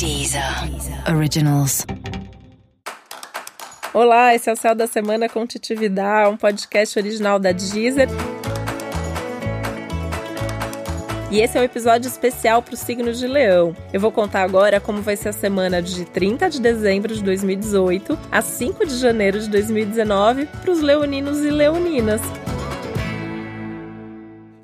Deezer Originals. Olá, esse é o Céu da Semana com Titividade, um podcast original da Deezer. E esse é um episódio especial para o signo de Leão. Eu vou contar agora como vai ser a semana de 30 de dezembro de 2018 a 5 de janeiro de 2019 para os leoninos e leoninas.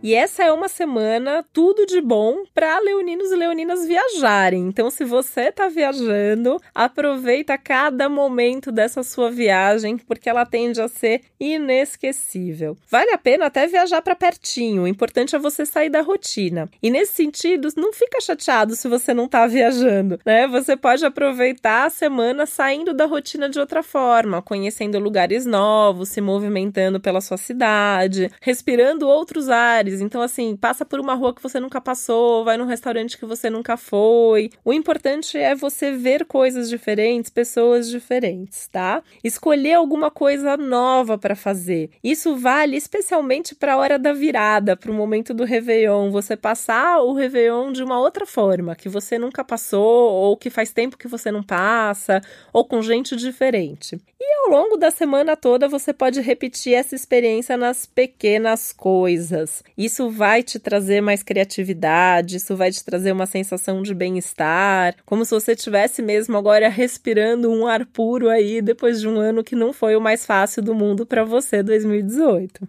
E essa é uma semana tudo de bom para leoninos e leoninas viajarem. Então, se você está viajando, aproveita cada momento dessa sua viagem, porque ela tende a ser inesquecível. Vale a pena até viajar para pertinho. O importante é você sair da rotina. E nesse sentido, não fica chateado se você não está viajando, né? Você pode aproveitar a semana saindo da rotina de outra forma, conhecendo lugares novos, se movimentando pela sua cidade, respirando outros ares então, assim, passa por uma rua que você nunca passou, vai num restaurante que você nunca foi. O importante é você ver coisas diferentes, pessoas diferentes, tá? Escolher alguma coisa nova para fazer. Isso vale especialmente para a hora da virada, para o momento do Réveillon. Você passar o Réveillon de uma outra forma, que você nunca passou, ou que faz tempo que você não passa, ou com gente diferente. E ao longo da semana toda você pode repetir essa experiência nas pequenas coisas. Isso vai te trazer mais criatividade, isso vai te trazer uma sensação de bem-estar, como se você estivesse mesmo agora respirando um ar puro aí depois de um ano que não foi o mais fácil do mundo para você 2018.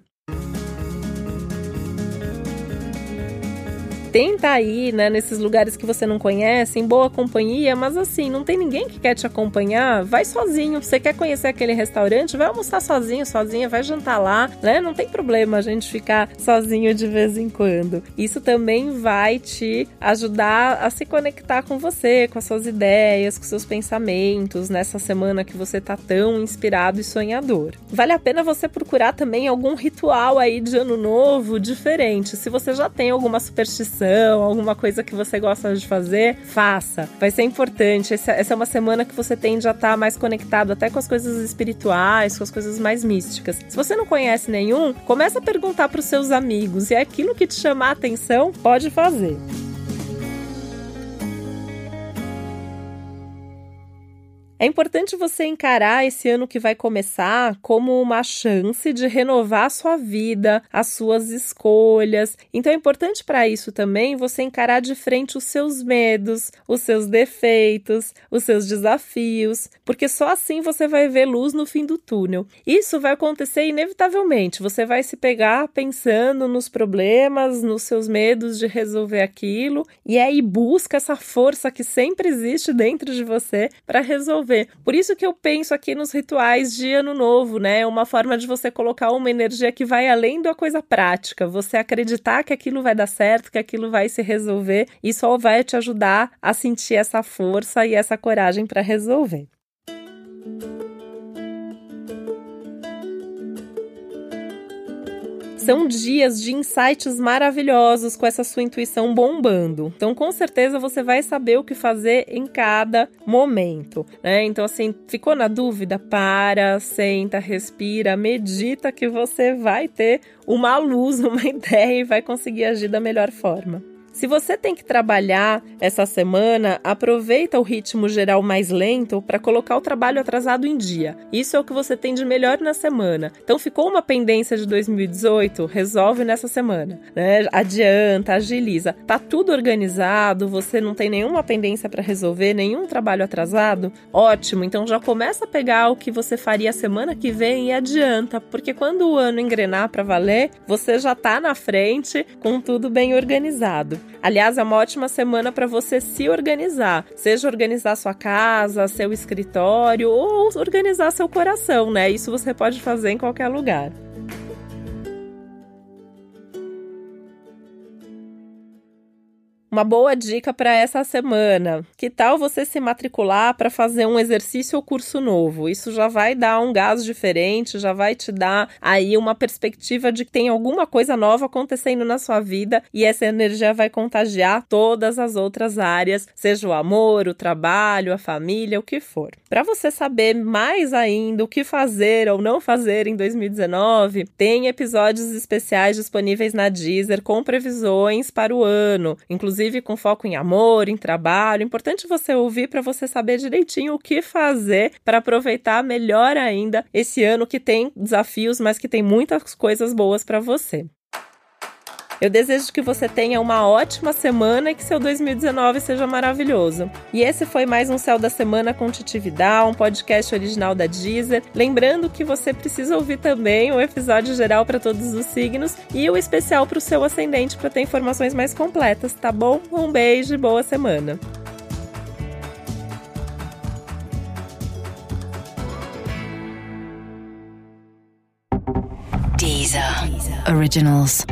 Tenta ir, né, nesses lugares que você não conhece, em boa companhia, mas assim, não tem ninguém que quer te acompanhar, vai sozinho. Você quer conhecer aquele restaurante, vai almoçar sozinho, sozinha, vai jantar lá, né? Não tem problema a gente ficar sozinho de vez em quando. Isso também vai te ajudar a se conectar com você, com as suas ideias, com seus pensamentos nessa semana que você tá tão inspirado e sonhador. Vale a pena você procurar também algum ritual aí de ano novo diferente. Se você já tem alguma superstição alguma coisa que você gosta de fazer, faça. Vai ser importante. Essa, essa é uma semana que você tende a estar tá mais conectado até com as coisas espirituais, com as coisas mais místicas. Se você não conhece nenhum, começa a perguntar para os seus amigos e é aquilo que te chamar a atenção, pode fazer. É importante você encarar esse ano que vai começar como uma chance de renovar a sua vida, as suas escolhas. Então é importante para isso também você encarar de frente os seus medos, os seus defeitos, os seus desafios, porque só assim você vai ver luz no fim do túnel. Isso vai acontecer inevitavelmente. Você vai se pegar pensando nos problemas, nos seus medos de resolver aquilo, e aí busca essa força que sempre existe dentro de você para resolver resolver. Por isso que eu penso aqui nos rituais de ano novo, né? Uma forma de você colocar uma energia que vai além da coisa prática. Você acreditar que aquilo vai dar certo, que aquilo vai se resolver e só vai te ajudar a sentir essa força e essa coragem para resolver. São dias de insights maravilhosos com essa sua intuição bombando. Então, com certeza você vai saber o que fazer em cada momento, né? Então, assim, ficou na dúvida? Para, senta, respira, medita que você vai ter uma luz, uma ideia e vai conseguir agir da melhor forma. Se você tem que trabalhar essa semana, aproveita o ritmo geral mais lento para colocar o trabalho atrasado em dia. Isso é o que você tem de melhor na semana. Então ficou uma pendência de 2018, resolve nessa semana, né? Adianta, agiliza. Tá tudo organizado, você não tem nenhuma pendência para resolver, nenhum trabalho atrasado? Ótimo. Então já começa a pegar o que você faria semana que vem e adianta, porque quando o ano engrenar para valer, você já tá na frente com tudo bem organizado. Aliás, é uma ótima semana para você se organizar, seja organizar sua casa, seu escritório ou organizar seu coração, né? Isso você pode fazer em qualquer lugar. Uma boa dica para essa semana. Que tal você se matricular para fazer um exercício ou curso novo? Isso já vai dar um gás diferente, já vai te dar aí uma perspectiva de que tem alguma coisa nova acontecendo na sua vida e essa energia vai contagiar todas as outras áreas, seja o amor, o trabalho, a família, o que for. Para você saber mais ainda o que fazer ou não fazer em 2019, tem episódios especiais disponíveis na Deezer com previsões para o ano, inclusive inclusive com foco em amor, em trabalho. Importante você ouvir para você saber direitinho o que fazer para aproveitar melhor ainda esse ano que tem desafios, mas que tem muitas coisas boas para você. Eu desejo que você tenha uma ótima semana e que seu 2019 seja maravilhoso. E esse foi mais um Céu da Semana com Titi um podcast original da Deezer. Lembrando que você precisa ouvir também o episódio geral para todos os signos e o especial para o seu ascendente para ter informações mais completas, tá bom? Um beijo e boa semana. Deezer. Originals.